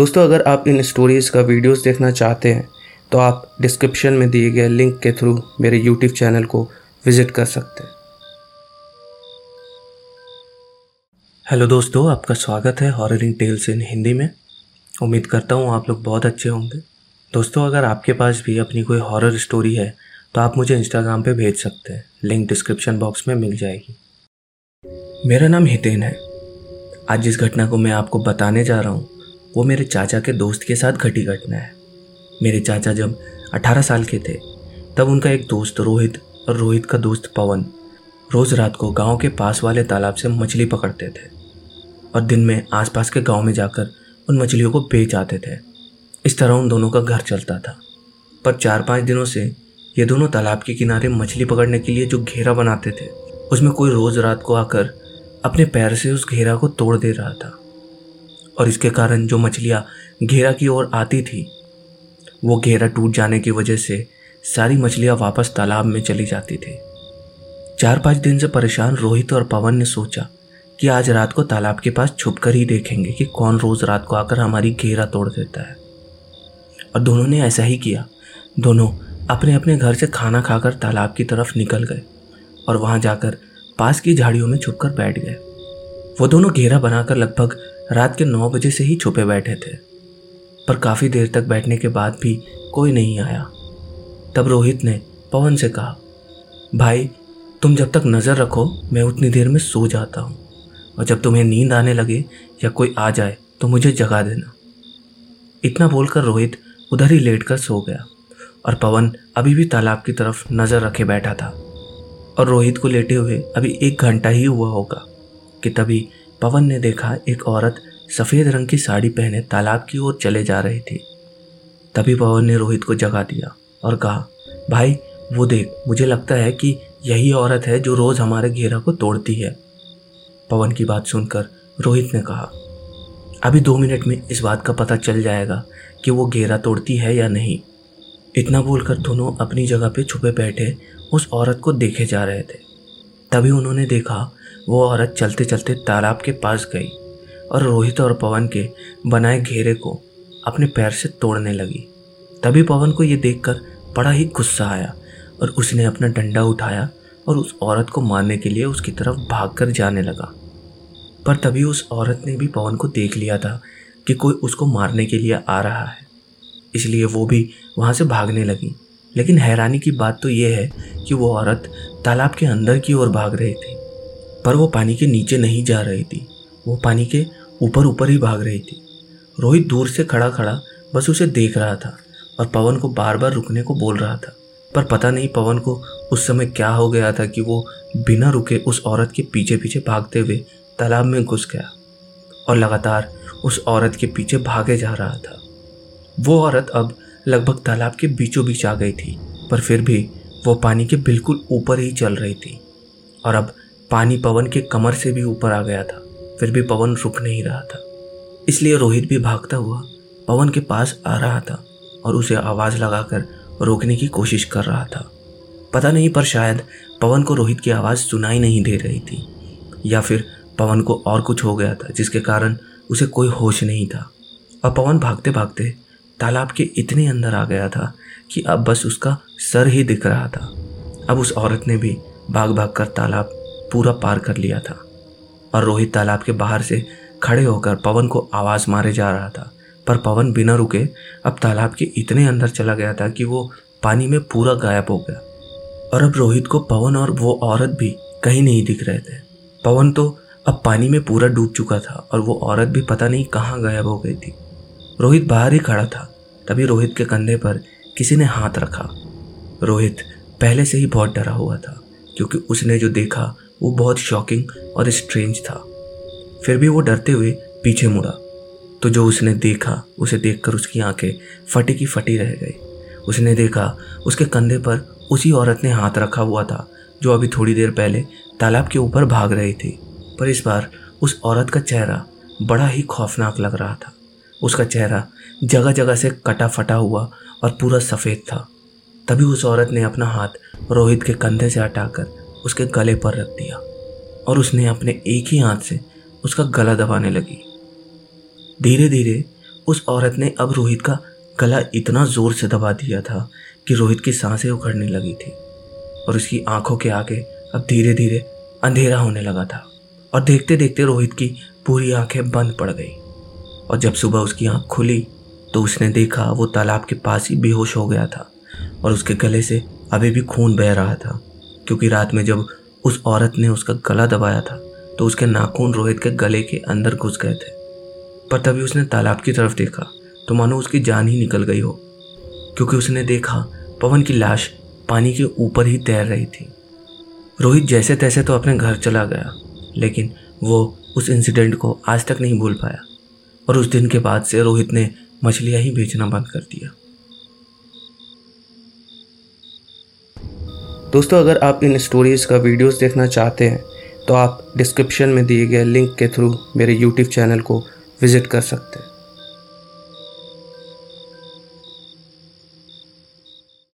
दोस्तों, अगर आप इन स्टोरीज़ का वीडियोस देखना चाहते हैं तो आप डिस्क्रिप्शन में दिए गए लिंक के थ्रू मेरे यूट्यूब चैनल को विज़िट कर सकते हैं। हेलो दोस्तों, आपका स्वागत है हॉररिंग टेल्स इन हिंदी में। उम्मीद करता हूँ आप लोग बहुत अच्छे होंगे। दोस्तों, अगर आपके पास भी अपनी कोई हॉरर स्टोरी है तो आप मुझे इंस्टाग्राम पे भेज सकते हैं। लिंक डिस्क्रिप्शन बॉक्स में मिल जाएगी। मेरा नाम हितेन है। आज जिस घटना को मैं आपको बताने जा रहा हूँ। वो मेरे चाचा के दोस्त के साथ घटी घटना है। मेरे चाचा जब 18 साल के थे, तब उनका एक दोस्त रोहित और रोहित का दोस्त पवन रोज़ रात को गाँव के पास वाले तालाब से मछली पकड़ते थे और दिन में आसपास के गाँव में जाकर उन मछलियों को बेच आते थे। इस तरह उन दोनों का घर चलता था। पर चार पाँच दिनों से ये दोनों तालाब के किनारे मछली पकड़ने के लिए जो घेरा बनाते थे, उसमें कोई रोज़ रात को आकर अपने पैर से उस घेरा को तोड़ दे रहा था। और इसके कारण जो मछलियाँ घेरा की ओर आती थी, वो घेरा टूट जाने की वजह से सारी मछलियाँ वापस तालाब में चली जाती थी। चार पाँच दिन से परेशान रोहित और पवन ने सोचा कि आज रात को तालाब के पास छुप कर ही देखेंगे कि कौन रोज़ रात को आकर हमारी घेरा तोड़ देता है। और दोनों ने ऐसा ही किया। दोनों अपने अपने घर से खाना खाकर तालाब की तरफ़ निकल गए और वहाँ जाकर पास की झाड़ियों में छुप कर बैठ गए। वो दोनों घेरा बनाकर लगभग रात के नौ बजे से ही छुपे बैठे थे, पर काफ़ी देर तक बैठने के बाद भी कोई नहीं आया। तब रोहित ने पवन से कहा, भाई, तुम जब तक नज़र रखो, मैं उतनी देर में सो जाता हूँ, और जब तुम्हें नींद आने लगे या कोई आ जाए तो मुझे जगा देना। इतना बोलकर रोहित उधर ही लेट कर सो गया, और पवन अभी भी तालाब की तरफ़ नज़र रखे बैठा था, और रोहित को लेटे हुए अभी एक घंटा ही हुआ होगा, कि तभी पवन ने देखा एक औरत सफ़ेद रंग की साड़ी पहने तालाब की ओर चले जा रही थी। तभी पवन ने रोहित को जगा दिया और कहा, भाई, वो देख, मुझे लगता है कि यही औरत है जो रोज़ हमारे घेरा को तोड़ती है। पवन की बात सुनकर रोहित ने कहा, अभी दो मिनट में इस बात का पता चल जाएगा कि वो घेरा तोड़ती है या नहीं। इतना बोलकर दोनों अपनी जगह पे छुपे बैठे उस औरत को देखे जा रहे थे। तभी उन्होंने देखा वो औरत चलते चलते तालाब के पास गई और रोहित और पवन के बनाए घेरे को अपने पैर से तोड़ने लगी। तभी पवन को ये देखकर बड़ा ही गुस्सा आया और उसने अपना डंडा उठाया और उस औरत को मारने के लिए उसकी तरफ़ भागकर जाने लगा। पर तभी उस औरत ने भी पवन को देख लिया था कि कोई उसको मारने के लिए आ रहा है। इसलिए वो भी वहाँ से भागने लगी। लेकिन हैरानी की बात तो ये है कि वो औरत तालाब के अंदर की ओर भाग रही थी। पर वो पानी के नीचे नहीं जा रही थी। वो पानी के ऊपर ऊपर ही भाग रही थी। रोहित दूर से खड़ा खड़ा बस उसे देख रहा था और पवन को बार बार रुकने को बोल रहा था। पर पता नहीं पवन को उस समय क्या हो गया था कि वो बिना रुके उस औरत के पीछे पीछे भागते हुए तालाब में घुस गया और लगातार उस औरत के पीछे भागे जा रहा था। वो औरत अब लगभग तालाब के बीचों बीच आ गई थी, पर फिर भी वो पानी के बिल्कुल ऊपर ही चल रही थी। और अब पानी पवन के कमर से भी ऊपर आ गया था, फिर भी पवन रुक नहीं रहा था। इसलिए रोहित भी भागता हुआ पवन के पास आ रहा था और उसे आवाज़ लगाकर रोकने की कोशिश कर रहा था। पता नहीं, पर शायद पवन को रोहित की आवाज़ सुनाई नहीं दे रही थी, या फिर पवन को और कुछ हो गया था जिसके कारण उसे कोई होश नहीं था। और पवन भागते भागते तालाब के इतने अंदर आ गया था कि अब बस उसका सर ही दिख रहा था। अब उस औरत ने भी भाग भाग कर तालाब पूरा पार कर लिया था और रोहित तालाब के बाहर से खड़े होकर पवन को आवाज़ मारे जा रहा था। पर पवन बिना रुके अब तालाब के इतने अंदर चला गया था कि वो पानी में पूरा गायब हो गया। और अब रोहित को पवन और वो औरत भी कहीं नहीं दिख रहे थे। पवन तो अब पानी में पूरा डूब चुका था और वो औरत भी पता नहीं कहाँ गायब हो गई थी। रोहित बाहर ही खड़ा था। तभी रोहित के कंधे पर किसी ने हाथ रखा। रोहित पहले से ही बहुत डरा हुआ था, क्योंकि उसने जो देखा वो बहुत शॉकिंग और स्ट्रेंज था। फिर भी वो डरते हुए पीछे मुड़ा। तो जो उसने देखा, उसे देखकर उसकी आँखें फटी की फटी रह गई। उसने देखा, उसके कंधे पर उसी औरत ने हाथ रखा हुआ था, जो अभी थोड़ी देर पहले तालाब के ऊपर भाग रही थी। पर इस बार उस औरत का चेहरा बड़ा ही खौफनाक लग रहा था। उसका चेहरा जगह जगह से कटा फटा हुआ और पूरा सफ़ेद था। तभी उस औरत ने अपना हाथ रोहित के कंधे से हटाकर उसके गले पर रख दिया और उसने अपने एक ही हाथ से उसका गला दबाने लगी। धीरे धीरे उस औरत ने अब रोहित का गला इतना ज़ोर से दबा दिया था कि रोहित की साँसें उखड़ने लगी थी और उसकी आँखों के आगे अब धीरे धीरे अंधेरा होने लगा था और देखते देखते रोहित की पूरी आँखें बंद पड़ गई और जब सुबह उसकी आँख खुली तो उसने देखा वो तालाब के पास ही बेहोश हो गया था और उसके गले से अभी भी खून बह रहा था। क्योंकि रात में जब उस औरत ने उसका गला दबाया था तो उसके नाखून रोहित के गले के अंदर घुस गए थे। पर तभी उसने तालाब की तरफ़ देखा तो मानो उसकी जान ही निकल गई हो। क्योंकि उसने देखा, पवन की लाश पानी के ऊपर ही तैर रही थी। रोहित जैसे तैसे तो अपने घर चला गया, लेकिन वो उस इंसिडेंट को आज तक नहीं भूल पाया। और उस दिन के बाद से रोहित ने मछलियाँ ही बेचना बंद कर दिया। दोस्तों, अगर आप इन स्टोरीज़ का वीडियोस देखना चाहते हैं तो आप डिस्क्रिप्शन में दिए गए लिंक के थ्रू मेरे यूट्यूब चैनल को विज़िट कर सकते हैं।